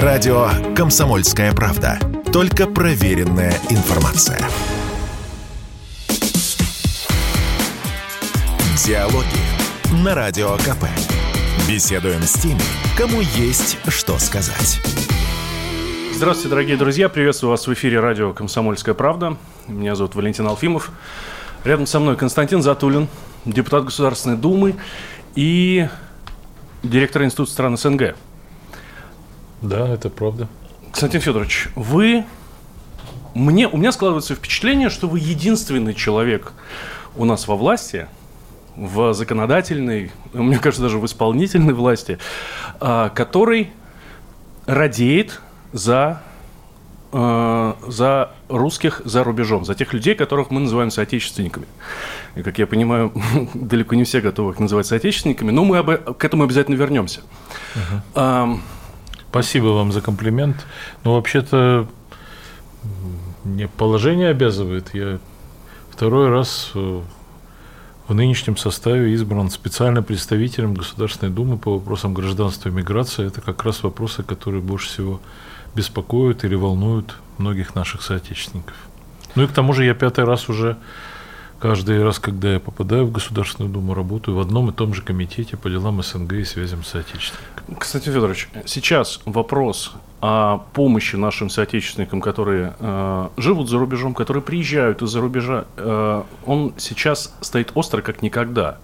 Радио «Комсомольская правда». Только проверенная информация. Диалоги на Радио КП. Беседуем с теми, кому есть что сказать. Здравствуйте, дорогие друзья. Приветствую вас в эфире радио «Комсомольская правда». Меня зовут Валентин Алфимов. Рядом со мной Константин Затулин, депутат Государственной Думы и директор Института стран СНГ. Да, это правда. Константин Федорович, вы... Мне, у меня складывается впечатление, что вы единственный человек у нас во власти, в законодательной, мне кажется, даже в исполнительной власти, а, который радеет за, а, за русских за рубежом, за тех людей, которых мы называем соотечественниками. И, как я понимаю, далеко не все готовы их называть соотечественниками, но мы об, к этому обязательно вернемся. Uh-huh. Спасибо вам за комплимент. Но вообще-то мне положение обязывает. Я второй раз э, в нынешнем составе избран специальным представителем Государственной Думы по вопросам гражданства и миграции. Это как раз вопросы, которые больше всего беспокоят или волнуют многих наших соотечественников. Ну и к тому же я пятый раз уже Каждый раз, когда я попадаю в Государственную Думу, работаю в одном и том же комитете по делам СНГ и связям с соотечественниками. Кстати, Федорович, сейчас вопрос о помощи нашим соотечественникам, которые э, живут за рубежом, которые приезжают из-за рубежа, э, он сейчас стоит остро как никогда.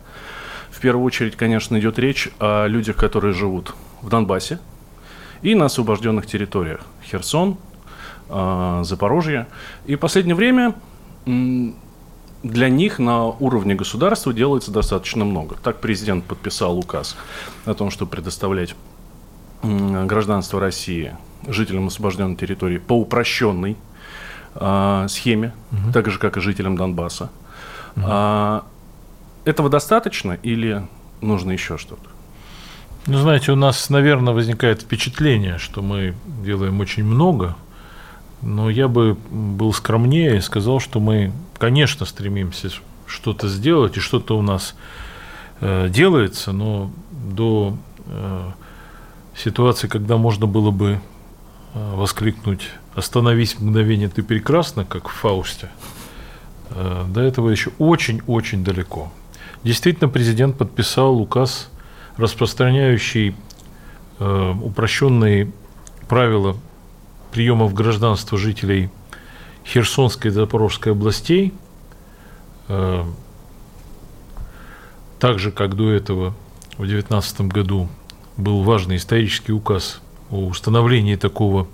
В первую очередь, конечно, идет речь о людях, которые живут в Донбассе и на освобожденных территориях. Херсон, э, Запорожье. И в последнее время для них на уровне государства делается достаточно много. Так президент подписал указ о том, чтобы предоставлять гражданство России жителям освобожденной территории по упрощенной э, схеме, угу. так же, как и жителям Донбасса. Угу. А, этого достаточно или нужно еще что-то? Ну, знаете, у нас, наверное, возникает впечатление, что мы делаем очень много – но я бы был скромнее и сказал, что мы, конечно, стремимся что-то сделать, и что-то у нас э, делается, но до э, ситуации, когда можно было бы э, воскликнуть «Остановись мгновение, ты прекрасна», как в Фаусте, э, до этого еще очень-очень далеко. Действительно, президент подписал указ, распространяющий э, упрощенные правила приема в гражданство жителей Херсонской и Запорожской областей, э, так же, как до этого в 2019 году был важный исторический указ о установлении такого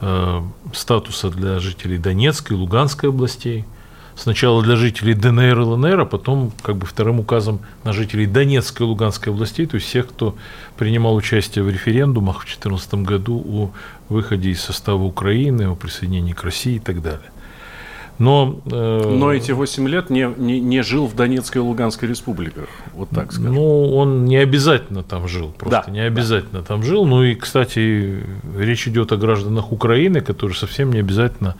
э, статуса для жителей Донецкой и Луганской областей – сначала для жителей ДНР и ЛНР, а потом как бы вторым указом на жителей Донецкой и Луганской областей, то есть всех, кто принимал участие в референдумах в 2014 году о выходе из состава Украины, о присоединении к России и так далее. Но, э, Но эти 8 лет не, не, не жил в Донецкой и Луганской республиках, вот так скажем. Ну, он не обязательно там жил, просто да, не обязательно да. там жил. Ну и, кстати, речь идет о гражданах Украины, которые совсем не обязательно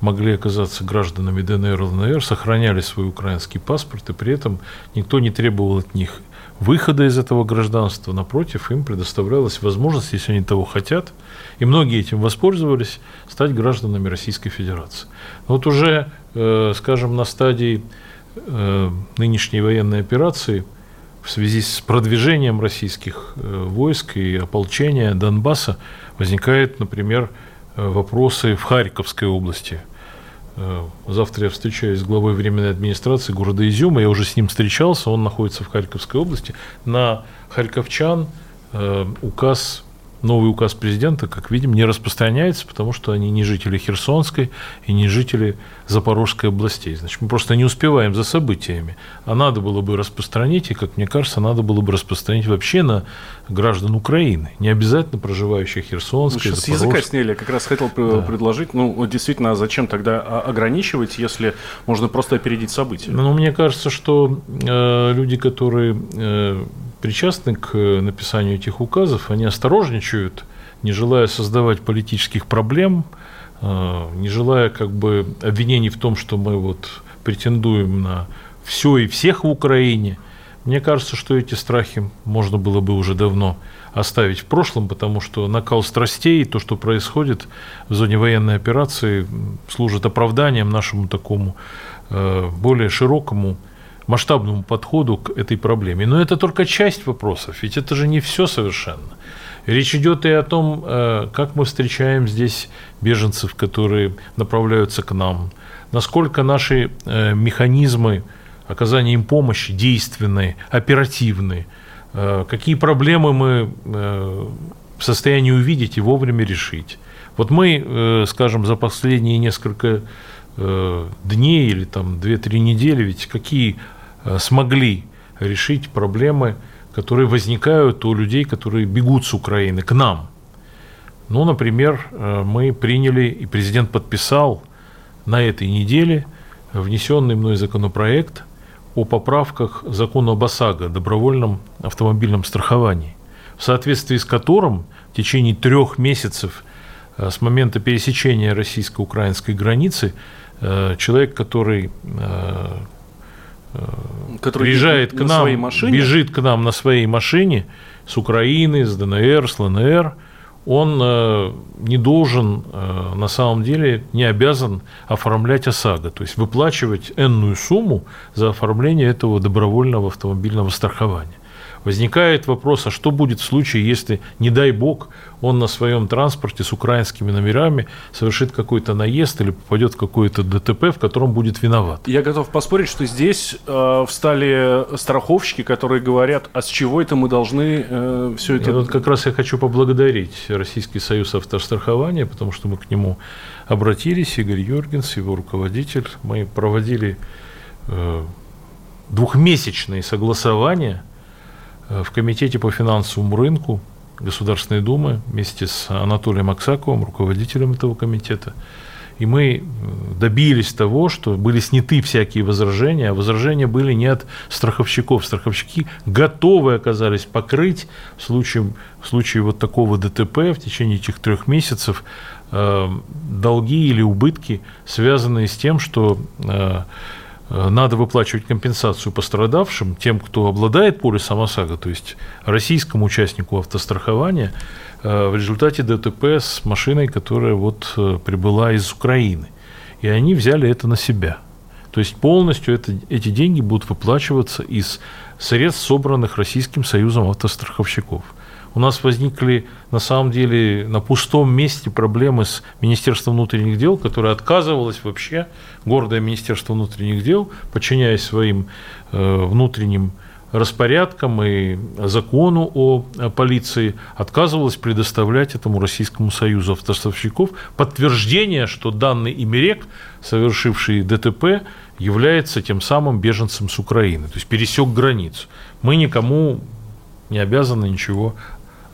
могли оказаться гражданами ДНР и ЛНР, сохраняли свой украинский паспорт, и при этом никто не требовал от них выхода из этого гражданства. Напротив, им предоставлялась возможность, если они того хотят, и многие этим воспользовались, стать гражданами Российской Федерации. Вот уже, э, скажем, на стадии э, нынешней военной операции в связи с продвижением российских э, войск и ополчения Донбасса возникают, например, вопросы в Харьковской области – Э, завтра я встречаюсь с главой временной администрации города Изюма. Я уже с ним встречался. Он находится в Харьковской области. На харьковчан э, указ новый указ президента, как видим, не распространяется, потому что они не жители Херсонской и не жители Запорожской областей. Значит, мы просто не успеваем за событиями. А надо было бы распространить, и, как мне кажется, надо было бы распространить вообще на граждан Украины, не обязательно проживающих Херсонской, ну, С языка сняли, как раз хотел да. предложить, ну, действительно, а зачем тогда ограничивать, если можно просто опередить события? Ну, мне кажется, что э, люди, которые э, причастны к написанию этих указов, они осторожничают, не желая создавать политических проблем, э, не желая как бы обвинений в том, что мы вот претендуем на все и всех в Украине. Мне кажется, что эти страхи можно было бы уже давно оставить в прошлом, потому что накал страстей, то, что происходит в зоне военной операции, служит оправданием нашему такому э, более широкому масштабному подходу к этой проблеме. Но это только часть вопросов, ведь это же не все совершенно. Речь идет и о том, э, как мы встречаем здесь беженцев, которые направляются к нам, насколько наши э, механизмы оказания им помощи действенные, оперативные, э, какие проблемы мы в состоянии увидеть и вовремя решить. Вот мы, скажем, за последние несколько дней или там 2-3 недели, ведь какие смогли решить проблемы которые возникают у людей, которые бегут с Украины к нам. Ну, например, э, мы приняли, и президент подписал на этой неделе внесенный мной законопроект о поправках закона об ОСАГО, добровольном автомобильном страховании, в соответствии с которым в течение трех месяцев э, с момента пересечения российско-украинской границы э, человек, который который приезжает к нам, бежит к нам на своей машине с Украины, с ДНР, с ЛНР, он э, не должен, э, на самом деле, не обязан оформлять ОСАГО, то есть выплачивать энную сумму за оформление этого добровольного автомобильного страхования. Возникает вопрос, а что будет в случае, если, не дай бог, он на своем транспорте с украинскими номерами совершит какой-то наезд или попадет в какое-то ДТП, в котором будет виноват? Я готов поспорить, что здесь э, встали страховщики, которые говорят, а с чего это мы должны э, все это... И вот как раз я хочу поблагодарить Российский союз автострахования, потому что мы к нему обратились, Игорь Юргенс, его руководитель. Мы проводили э, двухмесячные согласования – в Комитете по финансовому рынку Государственной Думы вместе с Анатолием Аксаковым, руководителем этого комитета. И мы э, добились того, что были сняты всякие возражения, а возражения были не от страховщиков. Страховщики готовы оказались покрыть в случае, в случае вот такого ДТП в течение этих трех месяцев э, долги или убытки, связанные с тем, что э, Э, надо выплачивать компенсацию пострадавшим, тем, кто обладает полисом ОСАГО, то есть российскому участнику автострахования, э, в результате ДТП с машиной, которая вот э, прибыла из Украины. И они взяли это на себя. То есть полностью это, эти деньги будут выплачиваться из средств, собранных Российским союзом автостраховщиков – у нас возникли на самом деле на пустом месте проблемы с Министерством внутренних дел, которое отказывалось вообще, гордое Министерство внутренних дел, подчиняясь своим э, внутренним распорядкам и закону о полиции отказывалось предоставлять этому Российскому Союзу автоставщиков подтверждение, что данный Имерек, совершивший ДТП, является тем самым беженцем с Украины, то есть пересек границу. Мы никому не обязаны ничего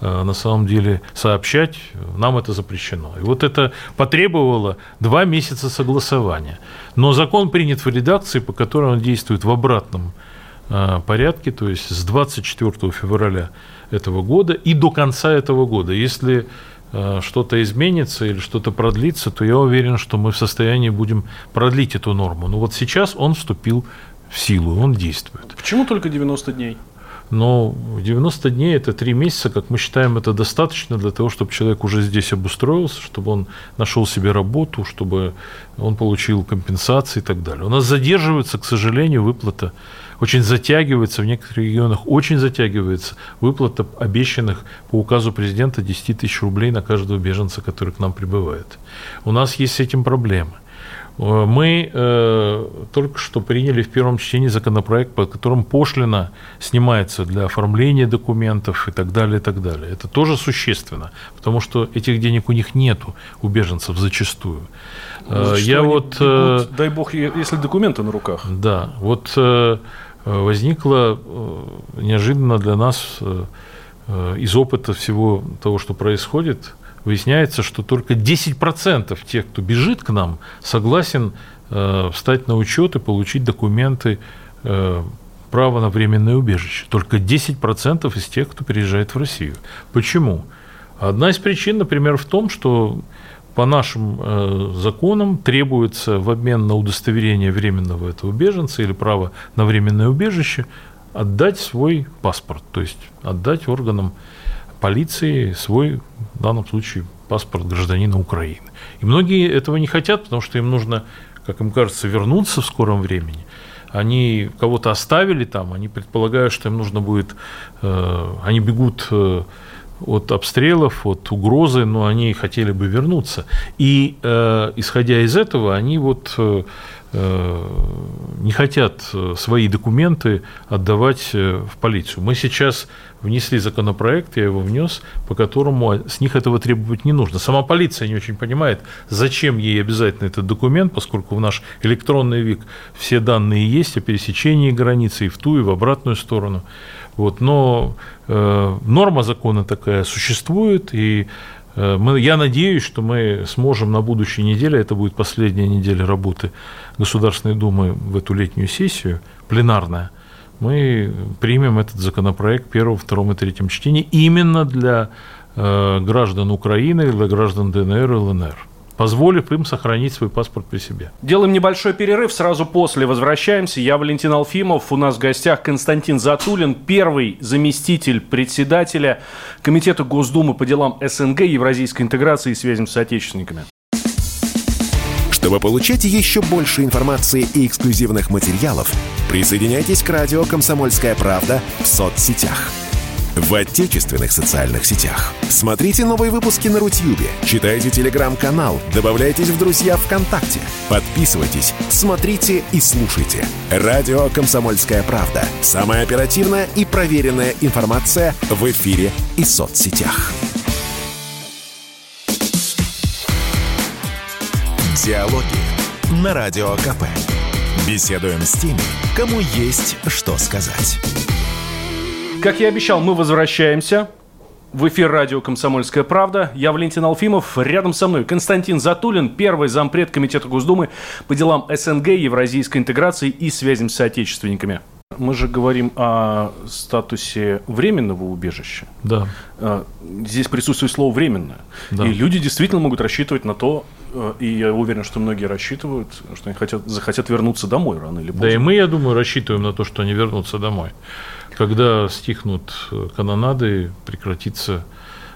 на самом деле сообщать, нам это запрещено. И вот это потребовало два месяца согласования. Но закон принят в редакции, по которой он действует в обратном э, порядке, то есть с 24 февраля этого года и до конца этого года. Если э, что-то изменится или что-то продлится, то я уверен, что мы в состоянии будем продлить эту норму. Но вот сейчас он вступил в силу, он действует. Почему только 90 дней? Но 90 дней – это 3 месяца, как мы считаем, это достаточно для того, чтобы человек уже здесь обустроился, чтобы он нашел себе работу, чтобы он получил компенсации и так далее. У нас задерживается, к сожалению, выплата, очень затягивается, в некоторых регионах очень затягивается выплата обещанных по указу президента 10 тысяч рублей на каждого беженца, который к нам прибывает. У нас есть с этим проблемы. Э, мы э, только что приняли в первом чтении законопроект, по которому пошлина снимается для оформления документов и так далее, и так далее. Это тоже существенно, потому что этих денег у них нету, у беженцев зачастую. Ну, э, Я вот, э, бегут, дай бог, если документы на руках. Да, вот э, возникло неожиданно для нас из опыта всего того, что происходит – выясняется, что только 10% тех, кто бежит к нам, согласен э, встать на учет и получить документы э, права на временное убежище. Только 10% из тех, кто приезжает в Россию. Почему? Одна из причин, например, в том, что по нашим э, законам требуется в обмен на удостоверение временного этого беженца или право на временное убежище отдать свой паспорт, то есть отдать органам полиции свой, в данном случае, паспорт гражданина Украины. И многие этого не хотят, потому что им нужно, как им кажется, вернуться в скором времени. Они кого-то оставили там, они предполагают, что им нужно будет, э, они бегут э, от обстрелов, от угрозы, но они хотели бы вернуться. И э, исходя из этого, они вот э, не хотят э, свои документы отдавать э, в полицию. Мы сейчас внесли законопроект, я его внес, по которому с них этого требовать не нужно. Сама полиция не очень понимает, зачем ей обязательно этот документ, поскольку в наш электронный век все данные есть о пересечении границы и в ту, и в обратную сторону. Вот, но э, норма закона такая существует, и э, мы, я надеюсь, что мы сможем на будущей неделе, это будет последняя неделя работы Государственной Думы в эту летнюю сессию, пленарная, мы примем этот законопроект первом, втором и третьем чтении именно для э, граждан Украины, для граждан ДНР и ЛНР позволив им сохранить свой паспорт при себе. Делаем небольшой перерыв, сразу после возвращаемся. Я Валентин Алфимов, у нас в гостях Константин Затулин, первый заместитель председателя Комитета Госдумы по делам СНГ, Евразийской интеграции и связям с соотечественниками. Чтобы получать еще больше информации и эксклюзивных материалов, присоединяйтесь к радио «Комсомольская правда» в соцсетях. В отечественных социальных сетях. Смотрите новые выпуски на Рутьюбе, читайте телеграм-канал, добавляйтесь в друзья ВКонтакте, подписывайтесь, смотрите и слушайте. Радио «Комсомольская правда». Самая оперативная и проверенная информация в эфире и соцсетях. Диалоги на Радио КП. Беседуем с теми, кому есть что сказать. Как я обещал, мы возвращаемся. В эфир радио «Комсомольская правда». Я Валентин Алфимов. Рядом со мной Константин Затулин, первый зампред Комитета Госдумы по делам СНГ, евразийской интеграции и связям с соотечественниками. Мы же говорим о статусе временного убежища. Да. А, здесь присутствует слово «временное». Да. И люди действительно могут рассчитывать на то, э, и я уверен, что многие рассчитывают, что они хотят, захотят вернуться домой рано или поздно. Да и мы, я думаю, рассчитываем на то, что они вернутся домой. Когда стихнут канонады, прекратится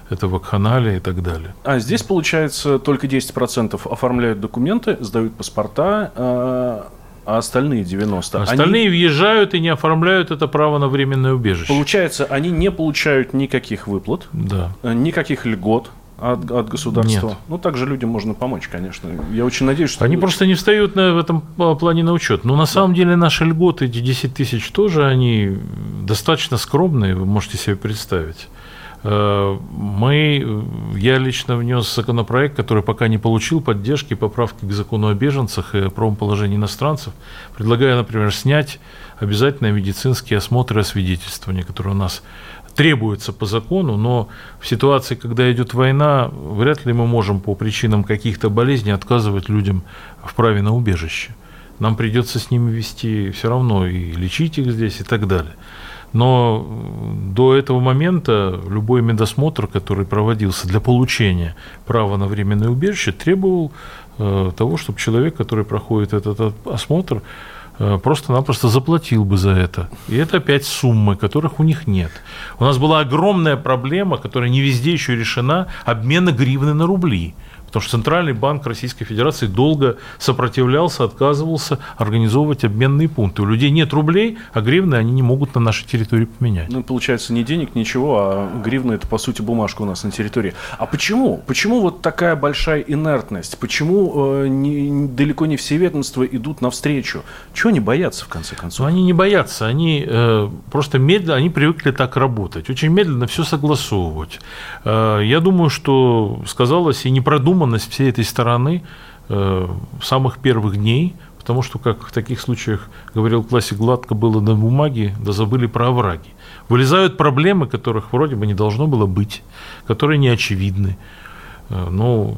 это вакханалия и так далее. А здесь, получается, только 10% оформляют документы, сдают паспорта, а а остальные 90? Остальные они... въезжают и не оформляют это право на временное убежище. Получается, они не получают никаких выплат, да. никаких льгот от, от государства. Нет. Ну, также людям можно помочь, конечно. Я очень надеюсь, что... Они просто не встают на, в этом плане на учет. Но на да. самом деле наши льготы, эти 10 тысяч, тоже они достаточно скромные, вы можете себе представить. Э, мы, я лично внес законопроект, который пока не получил поддержки, поправки к закону о беженцах и правом положении иностранцев. Предлагаю, например, снять обязательные медицинские осмотры и освидетельствования, которые у нас требуются по закону, но в ситуации, когда идет война, вряд ли мы можем по причинам каких-то болезней отказывать людям в праве на убежище. Нам придется с ними вести все равно и лечить их здесь и так далее. Но до этого момента любой медосмотр, который проводился для получения права на временное убежище, требовал э, того, чтобы человек, который проходит этот осмотр, просто-напросто заплатил бы за это. И это опять суммы, которых у них нет. У нас была огромная проблема, которая не везде еще решена, обмена гривны на рубли. Потому что Центральный банк Российской Федерации долго сопротивлялся, отказывался организовывать обменные пункты. У людей нет рублей, а гривны они не могут на нашей территории поменять. Ну, получается, не денег, ничего, а гривна – это, по сути, бумажка у нас на территории. А почему? Почему вот такая большая инертность? Почему э, не, далеко не все ведомства идут навстречу? Чего они боятся, в конце концов? Ну, они не боятся, они э, просто медленно, они привыкли так работать, очень медленно все согласовывать. Э, я думаю, что сказалось и не продумано продуманность всей этой стороны э, самых первых дней, потому что, как в таких случаях говорил классик, гладко было на бумаге, да забыли про овраги. Вылезают проблемы, которых вроде бы не должно было быть, которые не очевидны. Э, ну,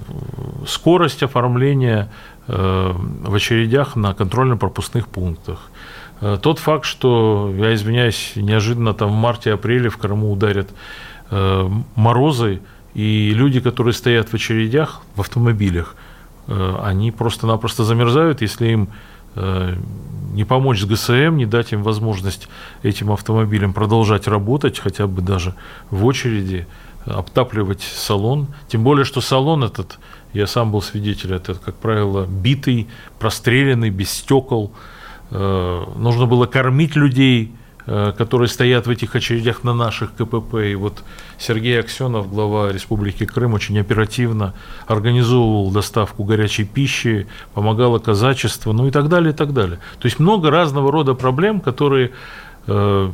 скорость оформления э, в очередях на контрольно-пропускных пунктах. Тот факт, что, я извиняюсь, неожиданно там в марте-апреле в Крыму ударят морозы, и люди, которые стоят в очередях в автомобилях, э, они просто-напросто замерзают, если им э, не помочь с ГСМ, не дать им возможность этим автомобилям продолжать работать, хотя бы даже в очереди, обтапливать салон. Тем более, что салон этот, я сам был свидетелем, это, как правило, битый, простреленный, без стекол. Э, нужно было кормить людей, Э, которые стоят в этих очередях на наших КПП. И вот Сергей Аксенов, глава Республики Крым, очень оперативно организовывал доставку горячей пищи, помогало казачество, ну и так далее, и так далее. То есть много разного рода проблем, которые э,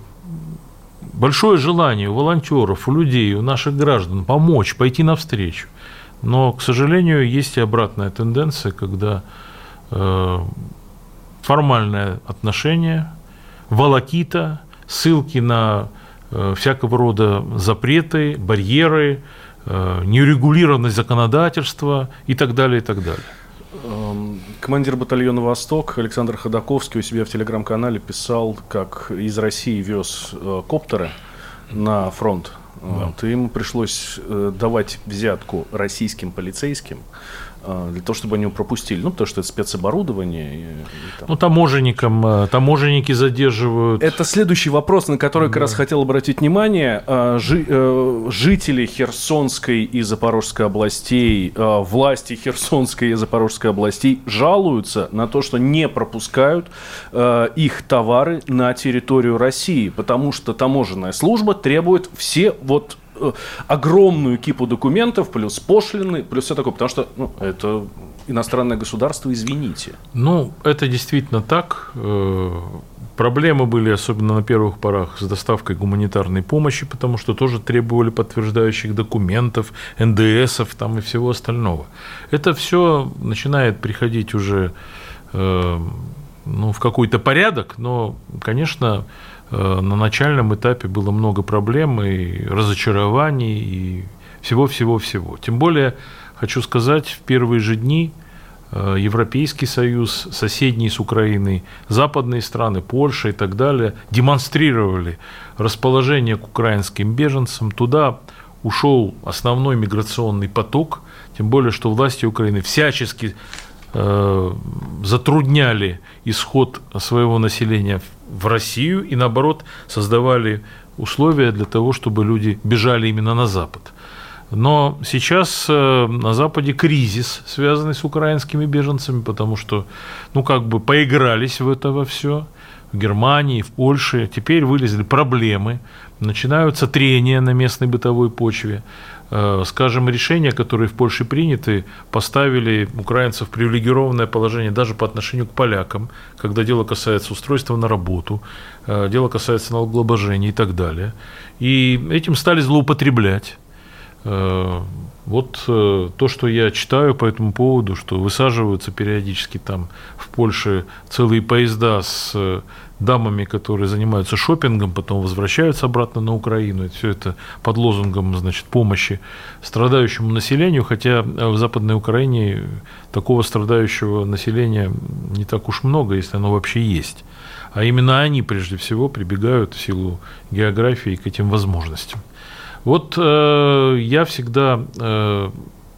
большое желание у волонтеров, у людей, у наших граждан помочь, пойти навстречу. Но, к сожалению, есть и обратная тенденция, когда э, формальное отношение – волокита, ссылки на всякого рода запреты, барьеры, э, неурегулированность законодательства и так далее, и так далее. Эм, командир батальона «Восток» Александр Ходаковский у себя в телеграм-канале писал, как из России вез э, коптеры на фронт. Да. Вот, и ему пришлось давать взятку российским полицейским для того, чтобы они его пропустили. Ну, потому что это спецоборудование. И, и там. Ну, таможенникам, э, таможенники задерживают. Это следующий вопрос, на который да. как раз хотел обратить внимание. Жи, э, жители Херсонской и Запорожской областей, власти Херсонской и Запорожской областей жалуются на то, что не пропускают их товары на территорию России, потому что таможенная служба требует все вот Э, огромную кипу документов, плюс пошлины, плюс все такое, потому что ну, это иностранное государство, извините. Ну, это действительно так. Э, проблемы были, особенно на первых порах, с доставкой гуманитарной помощи, потому что тоже требовали подтверждающих документов, НДСов там и всего остального. Это все начинает приходить уже э, ну, в какой-то порядок, но, конечно, Э, на начальном этапе было много проблем и разочарований, и всего-всего-всего. Тем более, хочу сказать, в первые же дни э, Европейский Союз, соседние с Украиной, западные страны, Польша и так далее демонстрировали расположение к украинским беженцам. Туда ушел основной миграционный поток, тем более, что власти Украины всячески э, затрудняли исход своего населения в Россию и, наоборот, создавали условия для того, чтобы люди бежали именно на Запад. Но сейчас э, на Западе кризис, связанный с украинскими беженцами, потому что, ну, как бы поигрались в это во все в Германии, в Польше. Теперь вылезли проблемы, начинаются трения на местной бытовой почве. Э, скажем, решения, которые в Польше приняты, поставили украинцев в привилегированное положение даже по отношению к полякам, когда дело касается устройства на работу, э, дело касается налогообложения и так далее. И этим стали злоупотреблять. Э, вот то, что я читаю по этому поводу, что высаживаются периодически там в Польше целые поезда с дамами, которые занимаются шопингом, потом возвращаются обратно на Украину. И все это под лозунгом значит, помощи страдающему населению, хотя в Западной Украине такого страдающего населения не так уж много, если оно вообще есть. А именно они, прежде всего, прибегают в силу географии к этим возможностям. Вот э, я всегда э,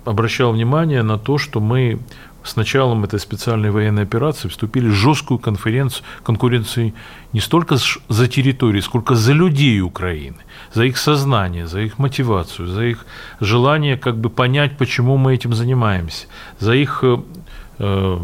обращал внимание на то, что мы с началом этой специальной военной операции вступили в жесткую конференцию, конкуренцию не столько за территории, сколько за людей Украины, за их сознание, за их мотивацию, за их желание как бы понять, почему мы этим занимаемся, за их э, э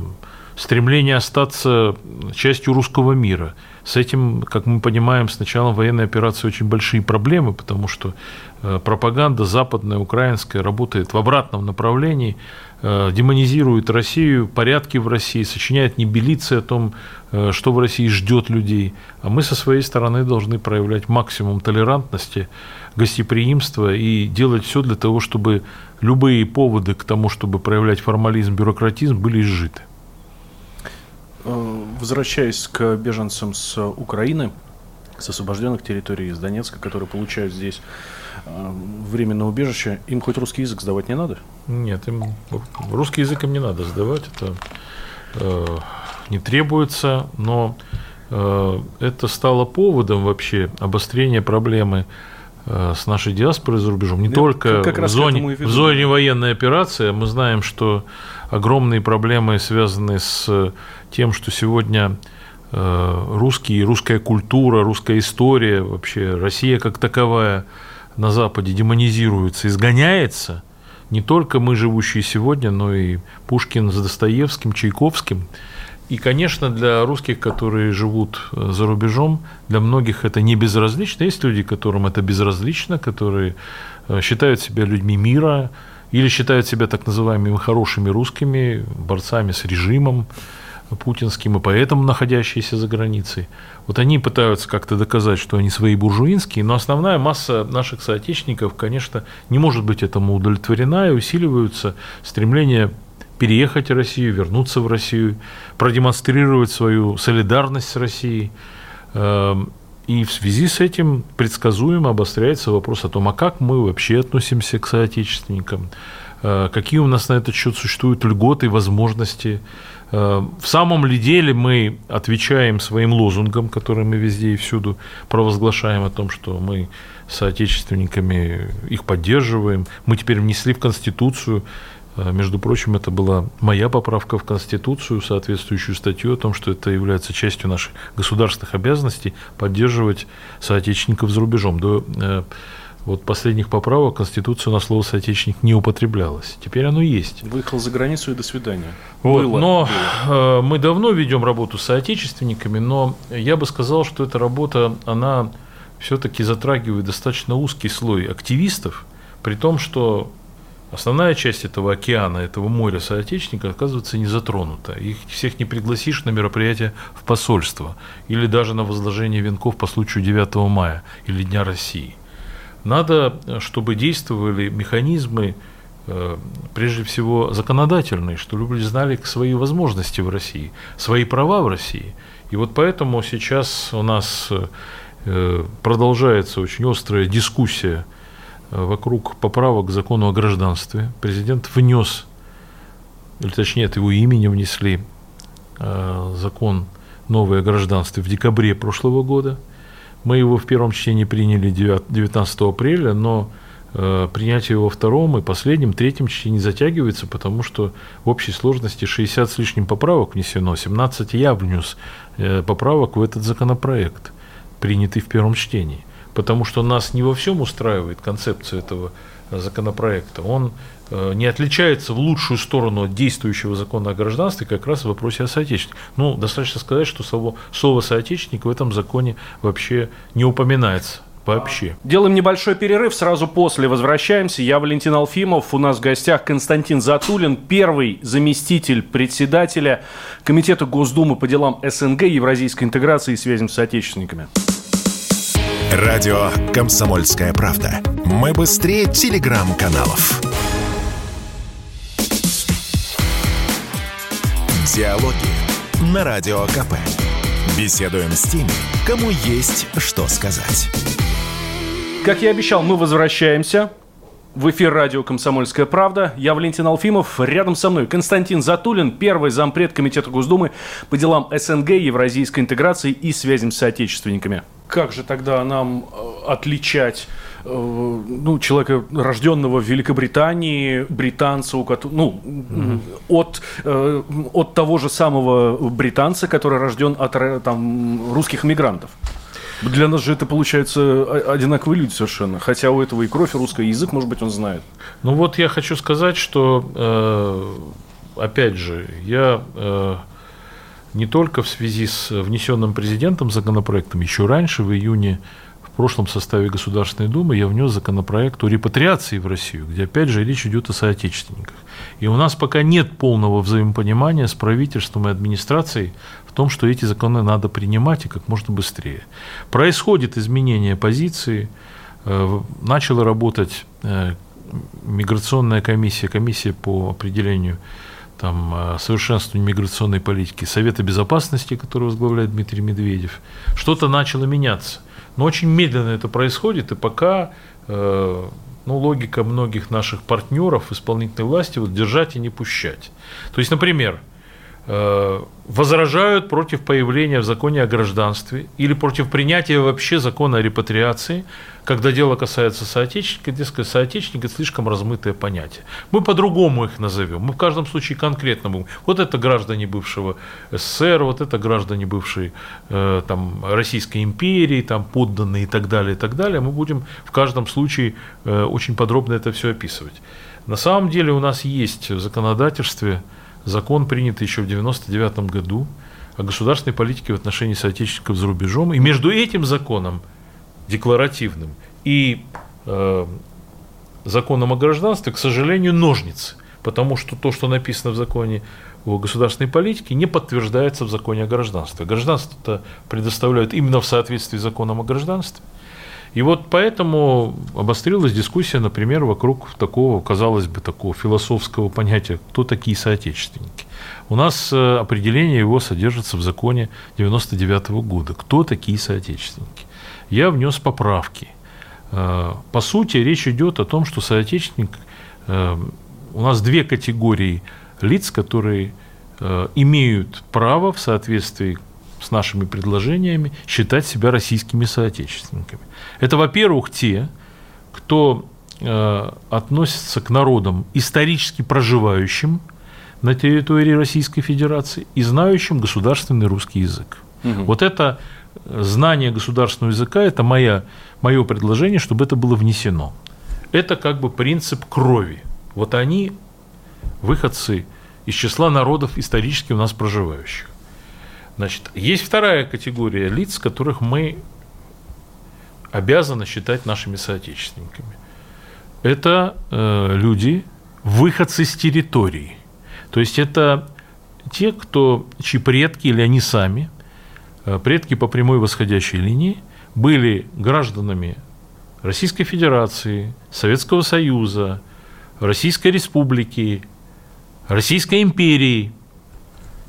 стремление остаться частью русского мира. С этим, как мы понимаем, с началом военной операции очень большие проблемы, потому что э, пропаганда западная, украинская работает в обратном направлении – демонизирует Россию, порядки в России, сочиняет небелицы о том, э, что в России ждет людей. А мы со своей стороны должны проявлять максимум толерантности, гостеприимства и делать все для того, чтобы любые поводы к тому, чтобы проявлять формализм, бюрократизм, были изжиты. Э, возвращаясь к беженцам с Украины, с освобожденных территорий, из Донецка, которые получают здесь Э, временное убежище, им хоть русский язык сдавать не надо? Нет, им русский язык им не надо сдавать, это э, не требуется, но э, это стало поводом вообще обострения проблемы э, с нашей диаспорой за рубежом. Не Я только как в, зоне, в зоне военной операции, мы знаем, что огромные проблемы связаны с тем, что сегодня русские, русская культура, русская история, вообще Россия как таковая на Западе демонизируется, изгоняется, не только мы, живущие сегодня, но и Пушкин с Достоевским, Чайковским. И, конечно, для русских, которые живут э, за рубежом, для многих это не безразлично. Есть люди, которым это безразлично, которые э, считают себя людьми мира или считают себя так называемыми хорошими русскими, борцами с режимом путинским и поэтому находящиеся за границей. Вот они пытаются как-то доказать, что они свои буржуинские, но основная масса наших соотечественников, конечно, не может быть этому удовлетворена и усиливаются стремление переехать в Россию, вернуться в Россию, продемонстрировать свою солидарность с Россией. Эм, и в связи с этим предсказуемо обостряется вопрос о том, а как мы вообще относимся к соотечественникам, э, какие у нас на этот счет существуют льготы, возможности. Э, в самом ли деле мы отвечаем своим лозунгам, которые мы везде и всюду провозглашаем о том, что мы соотечественниками их поддерживаем. Мы теперь внесли в Конституцию а, между прочим, это была моя поправка в Конституцию, соответствующую статью о том, что это является частью наших государственных обязанностей поддерживать соотечественников за рубежом. До э, вот последних поправок Конституцию на слово «соотечественник» не употреблялось. Теперь оно есть. Выехал за границу и до свидания. Вот, было, но было. Э, мы давно ведем работу с соотечественниками, но я бы сказал, что эта работа, она все-таки затрагивает достаточно узкий слой активистов, при том, что Основная часть этого океана, этого моря соотечественников оказывается не затронута. Их всех не пригласишь на мероприятие в посольство или даже на возложение венков по случаю 9 мая или Дня России. Надо, чтобы действовали механизмы, э, прежде всего законодательные, что люди знали свои возможности в России, свои права в России. И вот поэтому сейчас у нас э, продолжается очень острая дискуссия Э, вокруг поправок к закону о гражданстве. Президент внес, или точнее от его имени внесли закон новое гражданство в декабре прошлого года. Мы его в первом чтении приняли 19 апреля, но э, принятие его во втором и последнем, третьем чтении затягивается, потому что в общей сложности 60 с лишним поправок внесено, 17 я внес поправок в этот законопроект, принятый в первом чтении потому что нас не во всем устраивает концепция этого э, законопроекта. Он э, не отличается в лучшую сторону от действующего закона о гражданстве как раз в вопросе о соотечественнике. Ну, достаточно сказать, что слово, слово «соотечественник» в этом законе вообще не упоминается. Вообще. Делаем небольшой перерыв, сразу после возвращаемся. Я Валентин Алфимов, у нас в гостях Константин Затулин, первый заместитель председателя Комитета Госдумы по делам СНГ, Евразийской интеграции и связям с соотечественниками. Радио «Комсомольская правда». Мы быстрее телеграм-каналов. Диалоги на Радио КП. Беседуем с теми, кому есть что сказать. Как я обещал, мы возвращаемся. В эфир радио «Комсомольская правда». Я Валентин Алфимов. Рядом со мной Константин Затулин, первый зампред Комитета Госдумы по делам СНГ, евразийской интеграции и связям с соотечественниками как же тогда нам э, отличать ну, человека, рожденного в Великобритании, британца, у которого, ну, mm-hmm. от, э, от того же самого британца, который рожден от там, русских иммигрантов? Для нас же это, получается, одинаковые люди совершенно. Хотя у этого и кровь, и русский язык, может быть, он знает. Ну вот я хочу сказать, что, опять же, я не только в связи с внесенным президентом законопроектом, еще раньше, в июне, прошлом составе Государственной Думы, я внес законопроект о репатриации в Россию, где опять же речь идет о соотечественниках. И у нас пока нет полного взаимопонимания с правительством и администрацией в том, что эти законы надо принимать и как можно быстрее. Происходит изменение позиции, э, начала работать э, миграционная комиссия, комиссия по определению там, э, совершенствованию миграционной политики Совета Безопасности, который возглавляет Дмитрий Медведев, что-то начало меняться. Но очень медленно это происходит, и пока э, ну, логика многих наших партнеров исполнительной власти вот держать и не пущать. То есть, например, возражают против появления в законе о гражданстве или против принятия вообще закона о репатриации, когда дело касается соотечественника, дескать, соотечественник – это слишком размытое понятие. Мы по-другому их назовем, мы в каждом случае конкретно будем. Вот это граждане бывшего СССР, вот это граждане бывшей э, там, Российской империи, там, подданные и так далее, и так далее. Мы будем в каждом случае э, очень подробно это все описывать. На самом деле у нас есть в законодательстве закон, принятый еще в 1999 году, о государственной политике в отношении соотечественников за рубежом. И между этим законом, декларативным, и э, законом о гражданстве, к сожалению, ножницы. Потому что то, что написано в законе о государственной политике, не подтверждается в законе о гражданстве. Гражданство-то предоставляют именно в соответствии с законом о гражданстве. И вот поэтому обострилась дискуссия, например, вокруг такого, казалось бы, такого философского понятия, кто такие соотечественники. У нас э, определение его содержится в законе 99 года. Кто такие соотечественники? Я внес поправки. Э, по сути, речь идет о том, что соотечественник, э, у нас две категории лиц, которые имеют право в соответствии с нашими предложениями считать себя российскими соотечественниками. Это, во-первых, те, кто э, относится к народам, исторически проживающим на территории Российской Федерации и знающим государственный русский язык. Угу. Вот это знание государственного языка – это моя, мое предложение, чтобы это было внесено. Это как бы принцип крови. Вот они выходцы из числа народов исторически у нас проживающих. Значит, есть вторая категория лиц, которых мы обязаны считать нашими соотечественниками. Это э, люди, выходцы с территории. То есть это те, кто, чьи предки или они сами, э, предки по прямой восходящей линии, были гражданами Российской Федерации, Советского Союза, Российской Республики, Российской империи.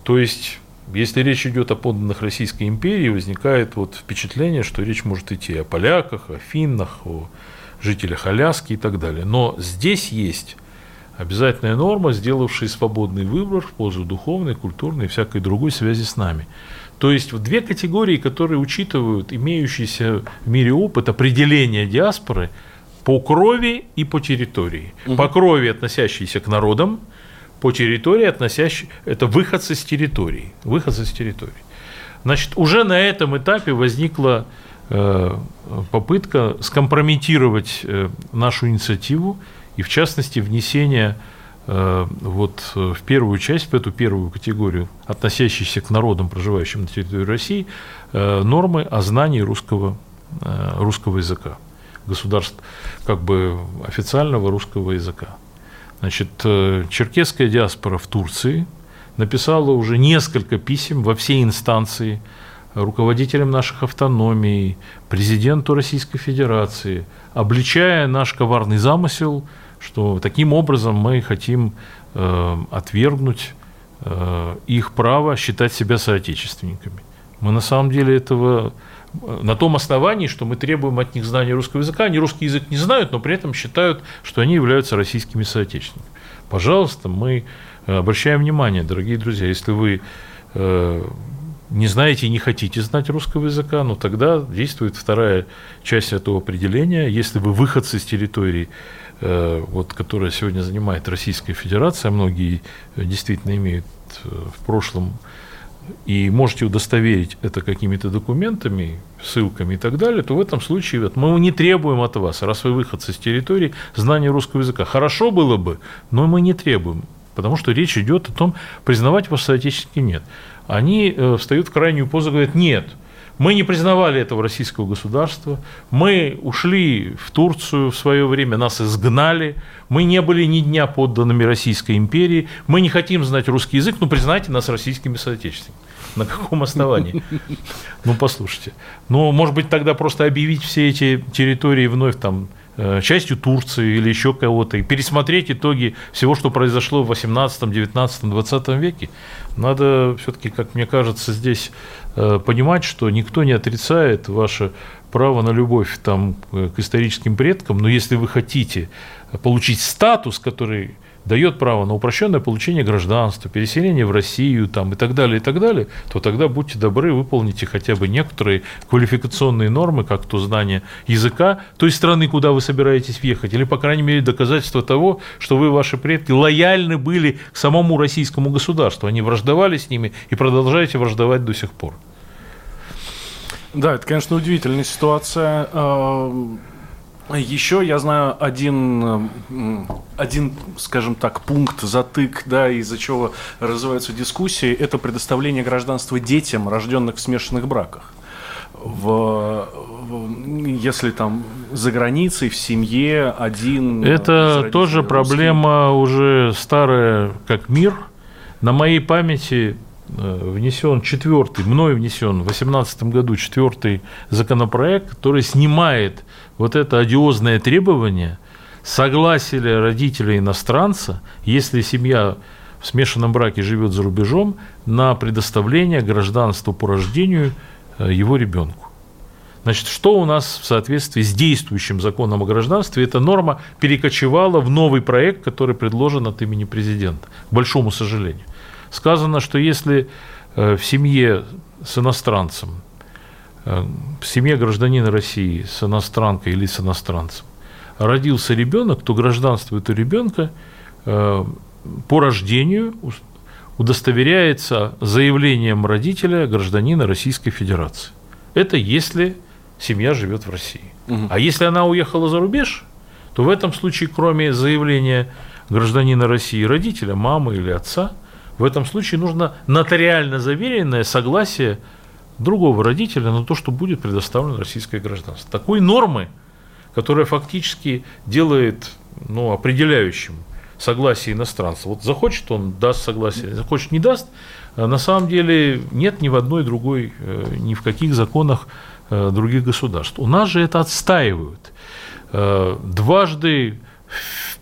То есть если речь идет о подданных Российской империи, возникает вот впечатление, что речь может идти о поляках, о финнах, о жителях Аляски и так далее. Но здесь есть обязательная норма, сделавшая свободный выбор в пользу духовной, культурной и всякой другой связи с нами. То есть в две категории, которые учитывают имеющийся в мире опыт определения диаспоры по крови и по территории. Угу. По крови, относящиеся к народам, по территории, относящие, это выходцы с территории, выходцы с территории. Значит, уже на этом этапе возникла э, попытка скомпрометировать э, нашу инициативу и, в частности, внесение э, вот в первую часть, в эту первую категорию, относящуюся к народам, проживающим на территории России, нормы о знании русского, русского языка, государств, как бы официального русского языка. Значит, э, черкесская диаспора в Турции написала уже несколько писем во все инстанции руководителям наших автономий, президенту Российской Федерации, обличая наш коварный замысел, что таким образом мы хотим э, отвергнуть э, их право считать себя соотечественниками. Мы на самом деле этого на том основании, что мы требуем от них знания русского языка. Они русский язык не знают, но при этом считают, что они являются российскими соотечественниками. Пожалуйста, мы э, обращаем внимание, дорогие друзья, если вы э, не знаете и не хотите знать русского языка, ну тогда действует вторая часть этого определения. Если вы выходцы с территории, э, вот, которая сегодня занимает Российская Федерация, многие действительно имеют в прошлом и можете удостоверить это какими-то документами, ссылками и так далее, то в этом случае вот, мы не требуем от вас, раз вы выходцы с территории, знания русского языка. Хорошо было бы, но мы не требуем, потому что речь идет о том, признавать вас соотечественники нет. Они э, встают в крайнюю позу и говорят, нет, мы не признавали этого российского государства, мы ушли в Турцию в свое время, нас изгнали, мы не были ни дня подданными Российской империи, мы не хотим знать русский язык, ну признайте нас российскими соотечественниками. На каком основании? Ну, послушайте. Ну, может быть, тогда просто объявить все эти территории вновь там э, частью Турции или еще кого-то, и пересмотреть итоги всего, что произошло в 18, 19, 20 веке. Надо все-таки, как мне кажется, здесь понимать, что никто не отрицает ваше право на любовь там, к историческим предкам, но если вы хотите получить статус, который дает право на упрощенное получение гражданства, переселение в Россию там, и так далее, и так далее, то тогда будьте добры, выполните хотя бы некоторые квалификационные нормы, как то знание языка той страны, куда вы собираетесь въехать, или, по крайней мере, доказательство того, что вы, ваши предки, лояльны были к самому российскому государству, они враждовали с ними и продолжаете враждовать до сих пор. Да, это, конечно, удивительная ситуация. Еще я знаю один, один, скажем так, пункт, затык, да, из-за чего развиваются дискуссии, это предоставление гражданства детям, рожденных в смешанных браках. В, в, если там за границей, в семье один... Это тоже проблема уже старая, как мир. На моей памяти внесен четвертый, мной внесен в 2018 году четвертый законопроект, который снимает вот это одиозное требование согласия родителя иностранца, если семья в смешанном браке живет за рубежом, на предоставление гражданства по рождению э, его ребенку. Значит, что у нас в соответствии с действующим законом о гражданстве? Эта норма перекочевала в новый проект, который предложен от имени президента, к большому сожалению. Сказано, что если э, в семье с иностранцем Э, в семье гражданина России с иностранкой или с иностранцем родился ребенок, то гражданство этого ребенка э, по рождению удостоверяется заявлением родителя гражданина Российской Федерации. Это если семья живет в России. Угу. А если она уехала за рубеж, то в этом случае, кроме заявления гражданина России родителя, мамы или отца, в этом случае нужно нотариально заверенное согласие другого родителя на то, что будет предоставлено российское гражданство. Такой нормы, которая фактически делает ну, определяющим согласие иностранца. Вот захочет он, даст согласие, захочет, не даст. А на самом деле нет ни в одной другой, э, ни в каких законах э, других государств. У нас же это отстаивают. Э, дважды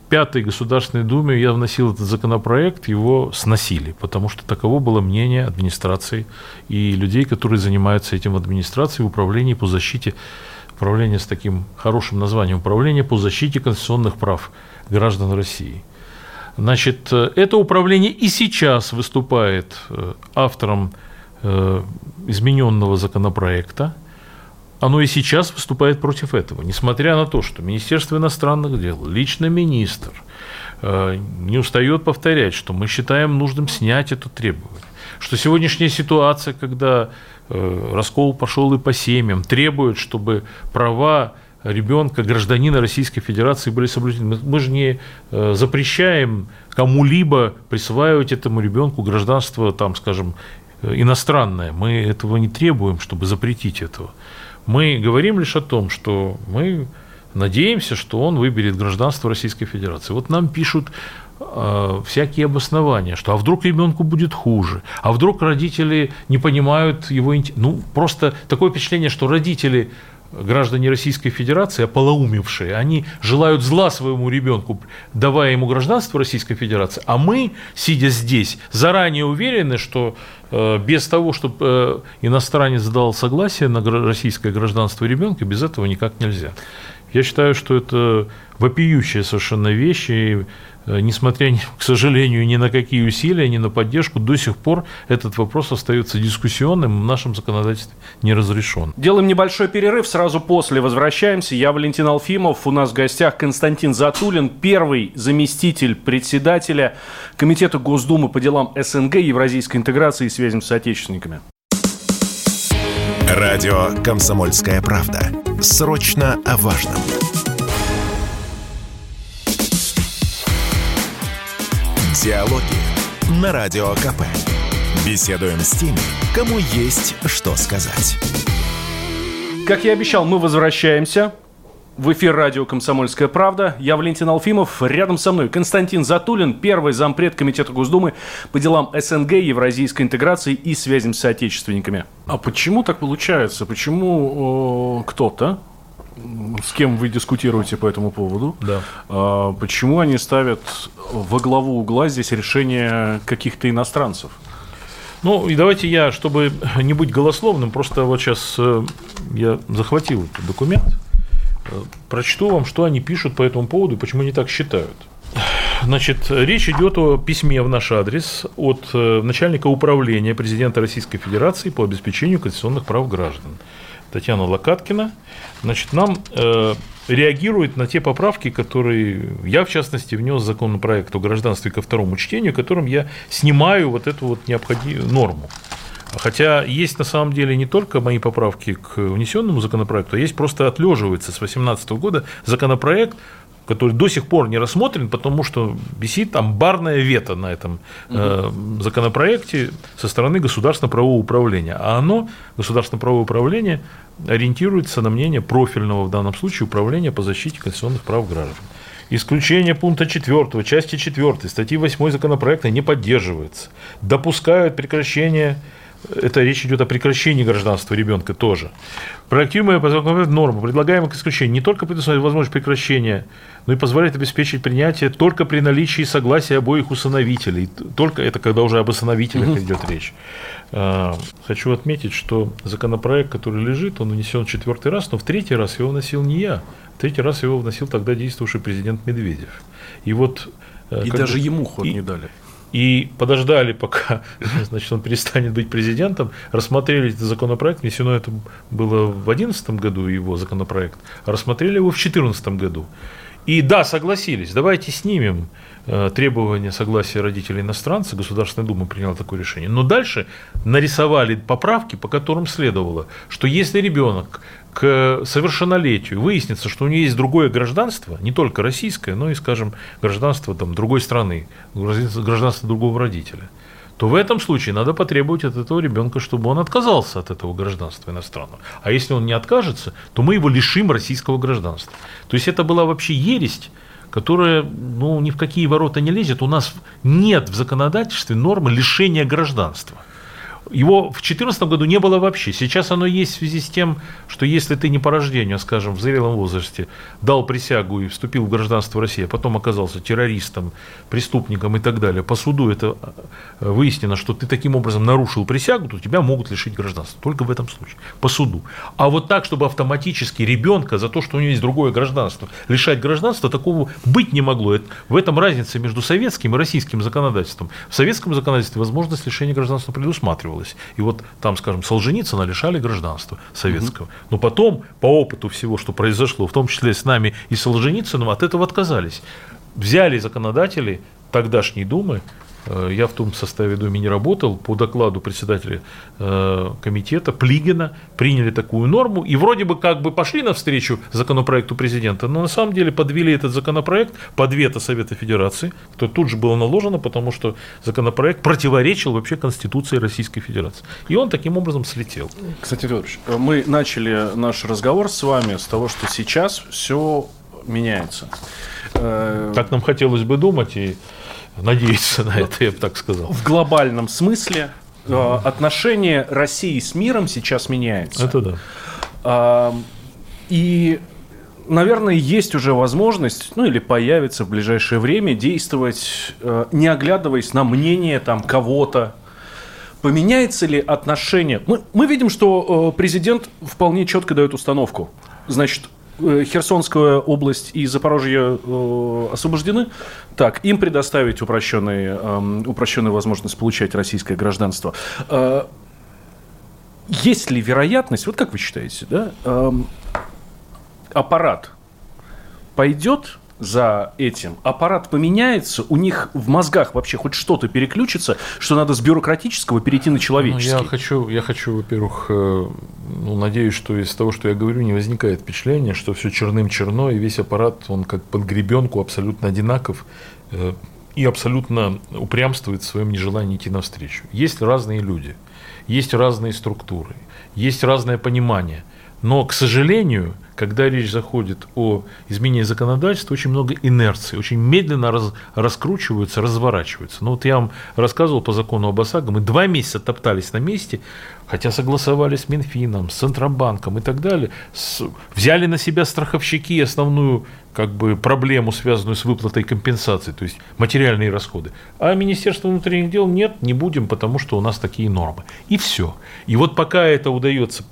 Пятой Государственной Думе я вносил этот законопроект, его сносили, потому что таково было мнение администрации и людей, которые занимаются этим в администрации, в управлении по защите, управление с таким хорошим названием, управление по защите конституционных прав граждан России. Значит, это управление и сейчас выступает э, автором э, измененного законопроекта, оно и сейчас выступает против этого, несмотря на то, что Министерство иностранных дел, лично министр э, не устает повторять, что мы считаем нужным снять это требование, что сегодняшняя ситуация, когда э, раскол пошел и по семьям, требует, чтобы права ребенка, гражданина Российской Федерации были соблюдены. Мы же не э, запрещаем кому-либо присваивать этому ребенку гражданство, там, скажем, иностранное. Мы этого не требуем, чтобы запретить этого. Мы говорим лишь о том, что мы надеемся, что он выберет гражданство Российской Федерации. Вот нам пишут э, всякие обоснования, что а вдруг ребенку будет хуже, а вдруг родители не понимают его... Ну, просто такое впечатление, что родители граждане Российской Федерации, ополоумевшие, они желают зла своему ребенку, давая ему гражданство Российской Федерации, а мы, сидя здесь, заранее уверены, что э, без того, чтобы э, иностранец дал согласие на российское гражданство ребенка, без этого никак нельзя. Я считаю, что это вопиющая совершенно вещь, и несмотря, к сожалению, ни на какие усилия, ни на поддержку, до сих пор этот вопрос остается дискуссионным, в нашем законодательстве не разрешен. Делаем небольшой перерыв, сразу после возвращаемся. Я Валентин Алфимов, у нас в гостях Константин Затулин, первый заместитель председателя Комитета Госдумы по делам СНГ, евразийской интеграции и связям с соотечественниками. Радио «Комсомольская правда». Срочно о важном. Диалоги на Радио КП. Беседуем с теми, кому есть что сказать. Как я обещал, мы возвращаемся. В эфир радио «Комсомольская правда». Я Валентин Алфимов. Рядом со мной Константин Затулин, первый зампред Комитета Госдумы по делам СНГ, евразийской интеграции и связям с соотечественниками. А почему так получается? Почему э, кто-то, с кем вы дискутируете по этому поводу. Да. А, почему они ставят во главу угла здесь решение каких-то иностранцев? Ну, и давайте я, чтобы не быть голословным, просто вот сейчас э, я захватил этот документ, э, прочту вам, что они пишут по этому поводу и почему они так считают. Значит, речь идет о письме в наш адрес от э, начальника управления президента Российской Федерации по обеспечению конституционных прав граждан. Татьяна Локаткина. Значит, нам э, реагирует на те поправки, которые я, в частности, внес в законопроект о гражданстве ко второму чтению, которым я снимаю вот эту вот необходимую норму. Хотя есть на самом деле не только мои поправки к внесенному законопроекту, а есть просто отлеживается с 2018 года законопроект, который до сих пор не рассмотрен, потому что висит там барное вето на этом э, законопроекте со стороны государственно-правового управления. А оно, государственно-правовое управление, ориентируется на мнение профильного в данном случае управления по защите конституционных прав граждан. Исключение пункта 4, части 4 статьи 8 законопроекта не поддерживается. Допускают прекращение это речь идет о прекращении гражданства ребенка тоже. Проектируемая норма, предлагаемая к исключению, не только предусматривает возможность прекращения, но и позволяет обеспечить принятие только при наличии согласия обоих усыновителей. Только это когда уже об усыновителях угу. идет речь. А, хочу отметить, что законопроект, который лежит, он внесен четвертый раз, но в третий раз его вносил не я. В третий раз его вносил тогда действующий президент Медведев. И вот э, и даже ему ход и, не дали и подождали, пока значит, он перестанет быть президентом, рассмотрели этот законопроект, внесено это было в 2011 году, его законопроект, а рассмотрели его в 2014 году. И да, согласились, давайте снимем э, требования согласия родителей иностранца, Государственная Дума приняла такое решение. Но дальше нарисовали поправки, по которым следовало, что если ребенок к совершеннолетию выяснится, что у нее есть другое гражданство, не только российское, но и, скажем, гражданство там, другой страны, гражданство другого родителя, то в этом случае надо потребовать от этого ребенка, чтобы он отказался от этого гражданства иностранного. А если он не откажется, то мы его лишим российского гражданства. То есть это была вообще ересь, которая ну, ни в какие ворота не лезет. У нас нет в законодательстве нормы лишения гражданства. Его в 2014 году не было вообще. Сейчас оно есть в связи с тем, что если ты не по рождению, скажем, в зрелом возрасте дал присягу и вступил в гражданство России, а потом оказался террористом, преступником и так далее, по суду это э, выяснено, что ты таким образом нарушил присягу, то тебя могут лишить гражданства. Только в этом случае. По суду. А вот так, чтобы автоматически ребенка за то, что у него есть другое гражданство, лишать гражданства, такого быть не могло. В этом разница между советским и российским законодательством. В советском законодательстве возможность лишения гражданства предусматривалась делалось. И вот там, скажем, Солженицына лишали гражданства советского. Угу. Но потом, по опыту всего, что произошло, в том числе с нами и Солженицыным, от этого отказались. Взяли законодатели тогдашней Думы Э, я в том составе Думе не работал. По докладу председателя э, комитета Плигина приняли такую норму и вроде бы как бы пошли навстречу законопроекту президента, но на самом деле подвели этот законопроект под вето Совета Федерации, что тут же было наложено, потому что законопроект противоречил вообще Конституции Российской Федерации. И он таким образом слетел. Кстати, Федорович, мы начали наш разговор с вами с того, что сейчас все меняется. Так нам хотелось бы думать, и надеяться на это, я бы так сказал. В глобальном смысле э, отношение России с миром сейчас меняется. Это да. А, и, наверное, есть уже возможность, ну или появится в ближайшее время, действовать, э, не оглядываясь на мнение там кого-то. Поменяется ли отношение? Мы, мы видим, что э, президент вполне четко дает установку. Значит, Э, Херсонская область и Запорожье э, освобождены, так, им предоставить упрощенные, э, упрощенную возможность получать российское гражданство. Э, есть ли вероятность, вот как вы считаете, да, э, аппарат пойдет за этим, аппарат поменяется, у них в мозгах вообще хоть что-то переключится, что надо с бюрократического перейти на человеческий. Ну, я хочу, я хочу, во-первых, э, ну, надеюсь, что из того, что я говорю, не возникает впечатление, что все черным черно, и весь аппарат, он как под гребенку абсолютно одинаков э, и абсолютно упрямствует в своем нежелании идти навстречу. Есть разные люди, есть разные структуры, есть разное понимание – Но, к сожалению, когда речь заходит о изменении законодательства, очень много инерции, очень медленно раз, раскручиваются, разворачиваются. Ну вот я вам рассказывал по закону об ОСАГО, мы два месяца топтались на месте, хотя согласовали с Минфином, с Центробанком и так далее, с, взяли на себя страховщики основную как бы проблему, связанную с выплатой компенсации, то есть материальные расходы. А Министерство внутренних дел нет, не будем, потому что у нас такие нормы. И все. И вот пока это удается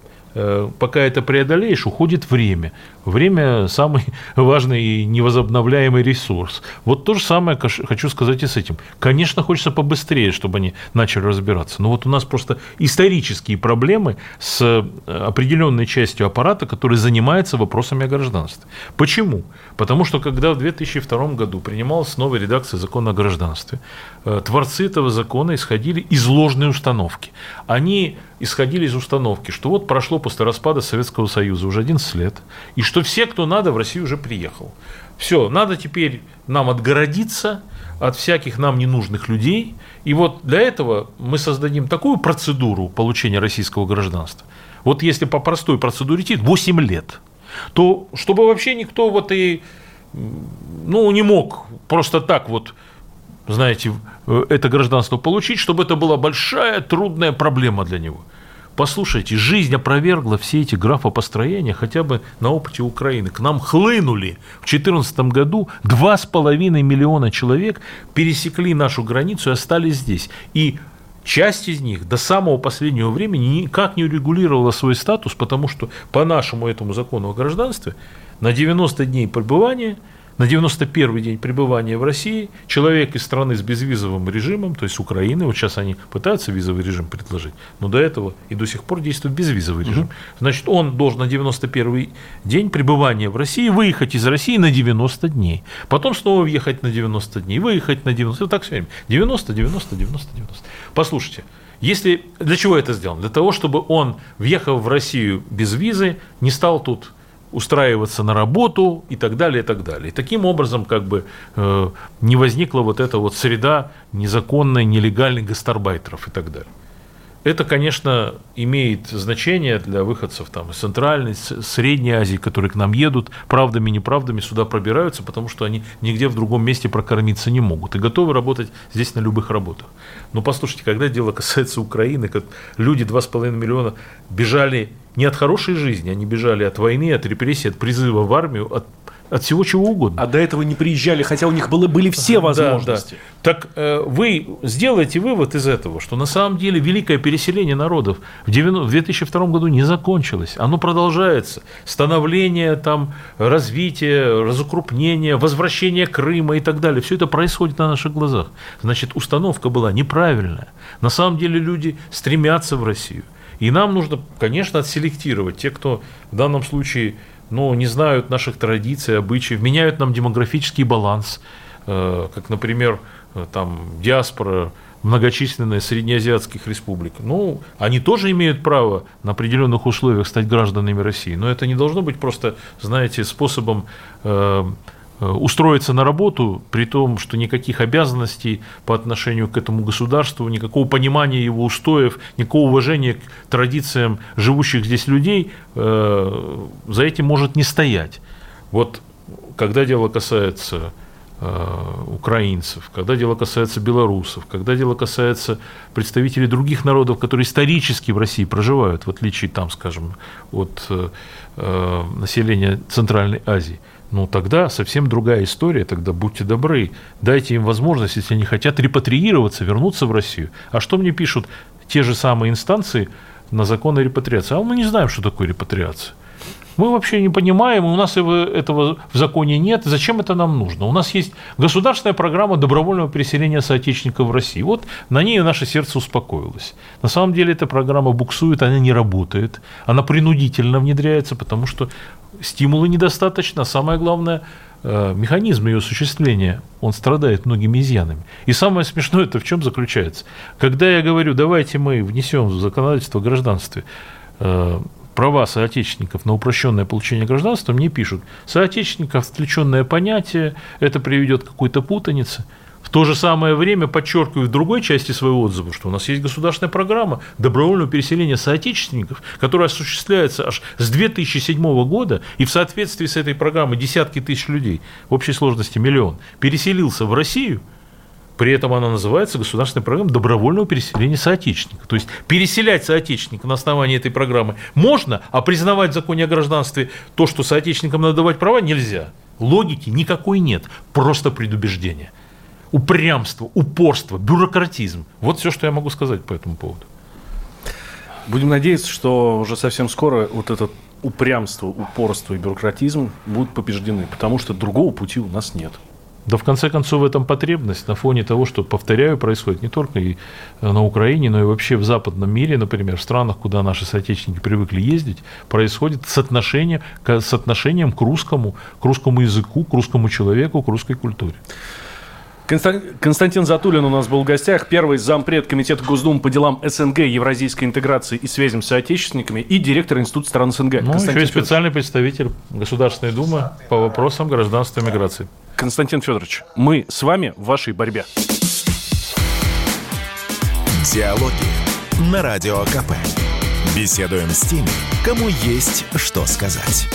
пока это преодолеешь, уходит время. Время – самый важный и невозобновляемый ресурс. Вот то же самое хочу сказать и с этим. Конечно, хочется побыстрее, чтобы они начали разбираться. Но вот у нас просто исторические проблемы с э, определенной частью аппарата, который занимается вопросами о гражданстве. Почему? Потому что когда в 2002 году принималась новая редакция закона о гражданстве, э, творцы этого закона исходили из ложной установки. Они исходили из установки, что вот прошло после распада Советского Союза уже 11 лет, и что все, кто надо, в Россию уже приехал. Все, надо теперь нам отгородиться от всяких нам ненужных людей, и вот для этого мы создадим такую процедуру получения российского гражданства. Вот если по простой процедуре идти, 8 лет, то чтобы вообще никто вот и ну, не мог просто так вот знаете, э, это гражданство получить, чтобы это была большая трудная проблема для него. Послушайте, жизнь опровергла все эти графопостроения хотя бы на опыте Украины. К нам хлынули в 2014 году 2,5 миллиона человек, пересекли нашу границу и остались здесь. И часть из них до самого последнего времени никак не урегулировала свой статус, потому что по нашему этому закону о гражданстве на 90 дней пребывания – на 91 день пребывания в России человек из страны с безвизовым режимом, то есть Украины, вот сейчас они пытаются визовый режим предложить, но до этого и до сих пор действует безвизовый режим. Угу. Значит, он должен на 91 день пребывания в России выехать из России на 90 дней, потом снова въехать на 90 дней, выехать на 90, вот так все время, 90, 90, 90, 90. Послушайте, если, для чего это сделано? Для того, чтобы он, въехав в Россию без визы, не стал тут устраиваться на работу и так далее, и так далее. И таким образом как бы э, не возникла вот эта вот среда незаконной, нелегальной гастарбайтеров и так далее. Это, конечно, имеет значение для выходцев там, из Центральной, Средней Азии, которые к нам едут, правдами, неправдами сюда пробираются, потому что они нигде в другом месте прокормиться не могут и готовы работать здесь на любых работах. Но послушайте, когда дело касается Украины, как люди 2,5 миллиона бежали не от хорошей жизни, они бежали от войны, от репрессий, от призыва в армию, от от всего чего угодно. А до этого не приезжали, хотя у них было, были все возможности. Да, да. Так э, вы сделаете вывод из этого, что на самом деле великое переселение народов в, 90, в 2002 году не закончилось. Оно продолжается. Становление, там, развитие, разукрупнение, возвращение Крыма и так далее. Все это происходит на наших глазах. Значит, установка была неправильная. На самом деле люди стремятся в Россию. И нам нужно, конечно, отселектировать те, кто в данном случае ну, не знают наших традиций, обычаев, меняют нам демографический баланс, э, как, например, э, там, диаспора многочисленная среднеазиатских республик. Ну, они тоже имеют право на определенных условиях стать гражданами России, но это не должно быть просто, знаете, способом э, устроиться на работу, при том, что никаких обязанностей по отношению к этому государству, никакого понимания его устоев, никакого уважения к традициям живущих здесь людей э, за этим может не стоять. Вот когда дело касается э, украинцев, когда дело касается белорусов, когда дело касается представителей других народов, которые исторически в России проживают, в отличие там, скажем, от населения Центральной Азии – ну тогда совсем другая история, тогда будьте добры, дайте им возможность, если они хотят репатриироваться, вернуться в Россию. А что мне пишут те же самые инстанции на закон о репатриации? А мы не знаем, что такое репатриация. Мы вообще не понимаем, у нас этого в законе нет. Зачем это нам нужно? У нас есть государственная программа добровольного переселения соотечественников в России. Вот на ней наше сердце успокоилось. На самом деле эта программа буксует, она не работает. Она принудительно внедряется, потому что стимула недостаточно. А самое главное, э, механизм ее осуществления, он страдает многими изъянами. И самое смешное это в чем заключается? Когда я говорю, давайте мы внесем в законодательство о гражданстве э, права соотечественников на упрощенное получение гражданства, мне пишут, соотечественников отвлеченное понятие, это приведет к какой-то путанице. В то же самое время подчеркиваю в другой части своего отзыва, что у нас есть государственная программа добровольного переселения соотечественников, которая осуществляется аж с 2007 года, и в соответствии с этой программой десятки тысяч людей, в общей сложности миллион, переселился в Россию – при этом она называется государственная программа добровольного переселения соотечественников. То есть переселять соотечественника на основании этой программы можно, а признавать в законе о гражданстве то, что соотечественникам надо давать права, нельзя. Логики никакой нет, просто предубеждение. Упрямство, упорство, бюрократизм. Вот все, что я могу сказать по этому поводу. Будем надеяться, что уже совсем скоро вот это упрямство, упорство и бюрократизм будут побеждены, потому что другого пути у нас нет. Да, в конце концов, в этом потребность на фоне того, что, повторяю, происходит не только и э, на Украине, но и вообще в западном мире, например, в странах, куда наши соотечественники привыкли ездить, происходит соотношение, соотношением к русскому, к русскому языку, к русскому человеку, к русской культуре. Константин Затулин у нас был в гостях, первый зампред Комитета Госдумы по делам СНГ, евразийской интеграции и связям с соотечественниками и директор Института стран СНГ. Ну, еще и специальный представитель Государственной Думы по вопросам гражданства и миграции. Константин Федорович, мы с вами в вашей борьбе. Диалоги на Радио КП. Беседуем с теми, кому есть что сказать.